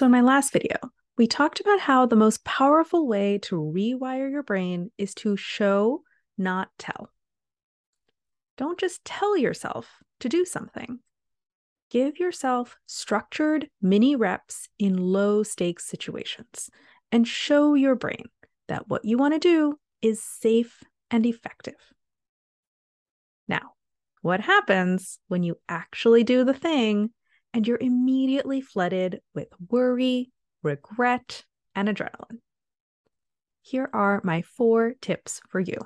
So, in my last video, we talked about how the most powerful way to rewire your brain is to show, not tell. Don't just tell yourself to do something. Give yourself structured mini reps in low stakes situations and show your brain that what you want to do is safe and effective. Now, what happens when you actually do the thing and you're immediately flooded with worry, regret, and adrenaline? Here are my four tips for you.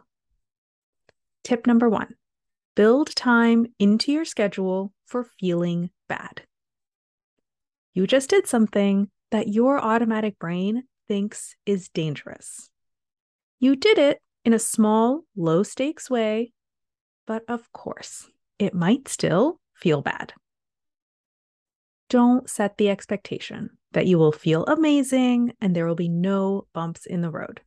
Tip number one build time into your schedule for feeling bad. You just did something that your automatic brain thinks is dangerous. You did it in a small, low stakes way, but of course, it might still feel bad. Don't set the expectation that you will feel amazing and there will be no bumps in the road.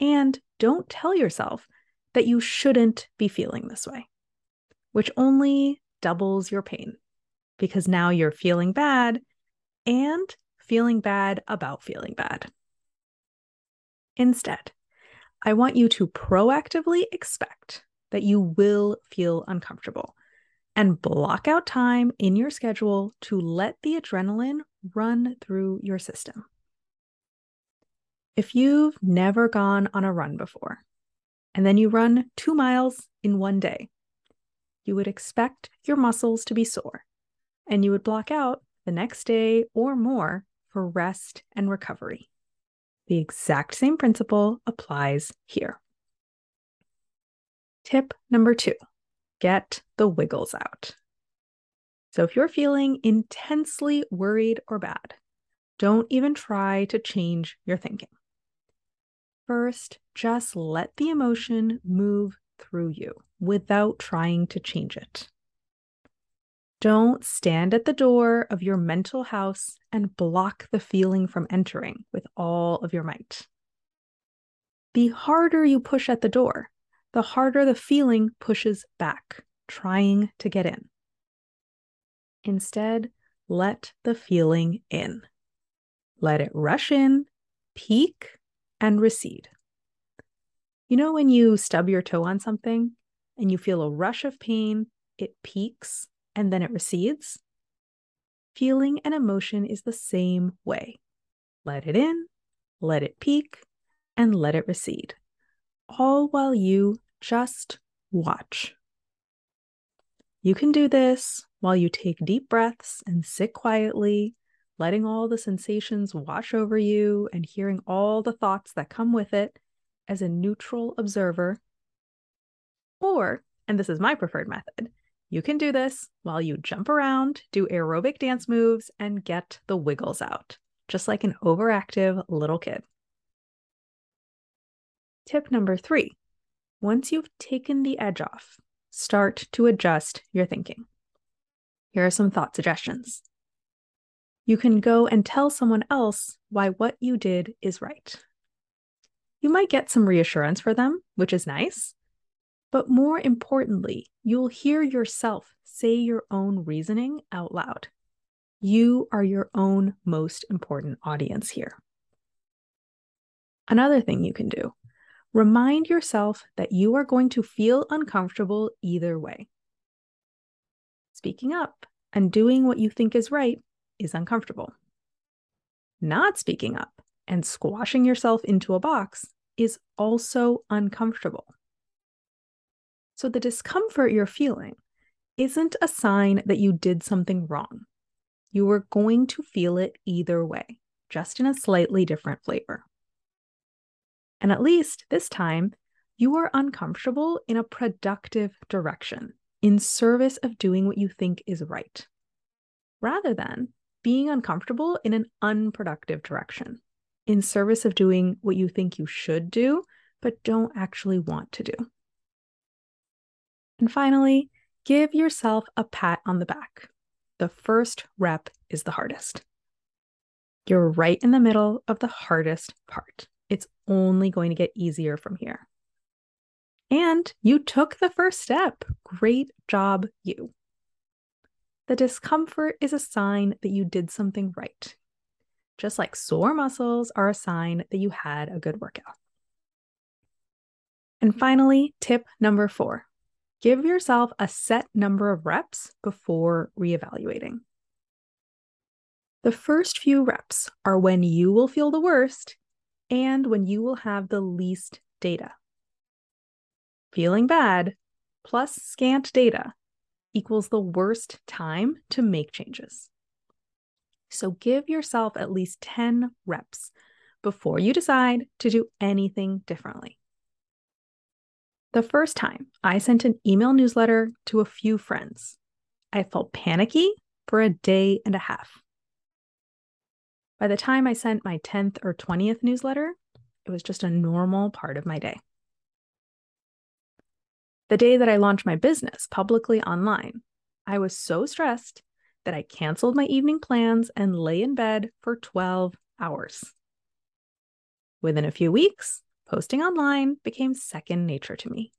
And don't tell yourself that you shouldn't be feeling this way, which only doubles your pain because now you're feeling bad and feeling bad about feeling bad. Instead, I want you to proactively expect that you will feel uncomfortable and block out time in your schedule to let the adrenaline run through your system. If you've never gone on a run before, and then you run two miles in one day, you would expect your muscles to be sore and you would block out the next day or more for rest and recovery. The exact same principle applies here. Tip number two get the wiggles out. So, if you're feeling intensely worried or bad, don't even try to change your thinking. First, just let the emotion move through you without trying to change it. Don't stand at the door of your mental house and block the feeling from entering with all of your might. The harder you push at the door, the harder the feeling pushes back, trying to get in. Instead, let the feeling in. Let it rush in, peak, and recede. You know, when you stub your toe on something and you feel a rush of pain, it peaks and then it recedes? Feeling and emotion is the same way. Let it in, let it peak, and let it recede, all while you just watch. You can do this while you take deep breaths and sit quietly letting all the sensations wash over you and hearing all the thoughts that come with it as a neutral observer. Or, and this is my preferred method, you can do this while you jump around, do aerobic dance moves, and get the wiggles out, just like an overactive little kid. Tip number three once you've taken the edge off, start to adjust your thinking. Here are some thought suggestions you can go and tell someone else why what you did is right. You might get some reassurance for them, which is nice. But more importantly, you'll hear yourself say your own reasoning out loud. You are your own most important audience here. Another thing you can do remind yourself that you are going to feel uncomfortable either way. Speaking up and doing what you think is right is uncomfortable. Not speaking up and squashing yourself into a box is also uncomfortable. So, the discomfort you're feeling isn't a sign that you did something wrong. You are going to feel it either way, just in a slightly different flavor. And at least this time, you are uncomfortable in a productive direction, in service of doing what you think is right, rather than being uncomfortable in an unproductive direction in service of doing what you think you should do, but don't actually want to do. And finally, give yourself a pat on the back. The first rep is the hardest. You're right in the middle of the hardest part. It's only going to get easier from here. And you took the first step. Great job, you. The discomfort is a sign that you did something right. just like sore muscles are a sign that you had a good workout. And finally, tip number four give yourself a set number of reps before reevaluating. The first few reps are when you will feel the worst and when you will have the least data. Feeling bad plus scant data equals the worst time to make changes. So give yourself at least 10 reps before you decide to do anything differently. The first time I sent an email newsletter to a few friends, I felt panicky for a day and a half. By the time I sent my 10th or 20th newsletter, it was just a normal part of my day. The day that I launched my business publicly online, I was so stressed that I canceled my evening plans and lay in bed for 12 hours. Within a few weeks, posting online became second nature to me.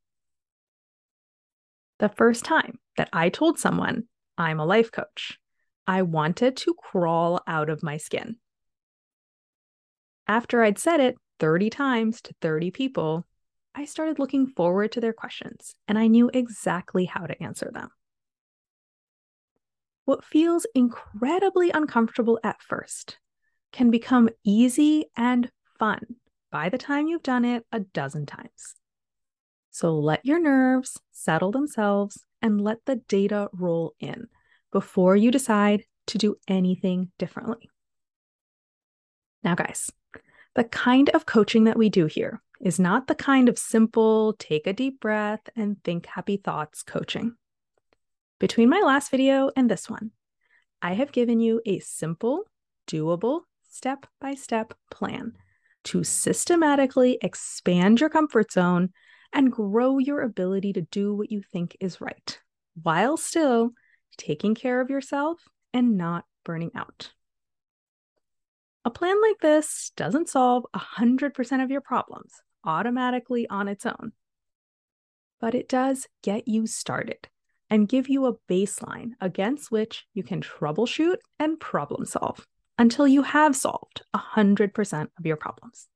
The first time that I told someone I'm a life coach, I wanted to crawl out of my skin. After I'd said it 30 times to 30 people, I started looking forward to their questions and I knew exactly how to answer them. What feels incredibly uncomfortable at first can become easy and fun by the time you've done it a dozen times. So let your nerves settle themselves and let the data roll in before you decide to do anything differently. Now, guys, the kind of coaching that we do here is not the kind of simple take a deep breath and think happy thoughts coaching. Between my last video and this one, I have given you a simple, doable, step by step plan to systematically expand your comfort zone and grow your ability to do what you think is right, while still taking care of yourself and not burning out. A plan like this doesn't solve 100% of your problems automatically on its own, but it does get you started and give you a baseline against which you can troubleshoot and problem solve until you have solved 100% of your problems.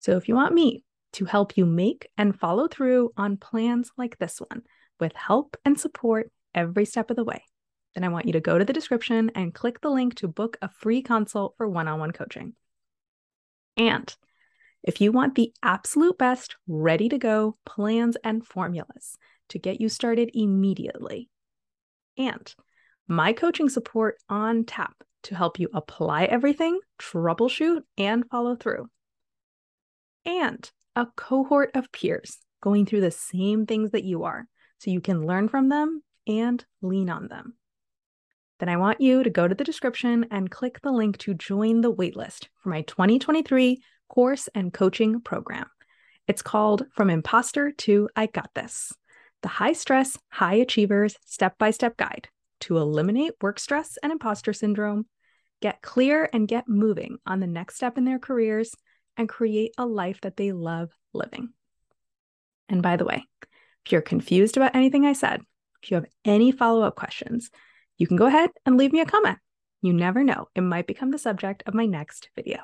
So, if you want me to help you make and follow through on plans like this one with help and support every step of the way, then I want you to go to the description and click the link to book a free consult for one on one coaching. And if you want the absolute best, ready to go plans and formulas to get you started immediately, and my coaching support on tap to help you apply everything, troubleshoot, and follow through, and a cohort of peers going through the same things that you are so you can learn from them and lean on them. Then I want you to go to the description and click the link to join the waitlist for my 2023 course and coaching program. It's called From Imposter to I Got This the High Stress, High Achievers Step by Step Guide to eliminate work stress and imposter syndrome, get clear and get moving on the next step in their careers, and create a life that they love living. And by the way, if you're confused about anything I said, if you have any follow up questions, you can go ahead and leave me a comment. You never know, it might become the subject of my next video.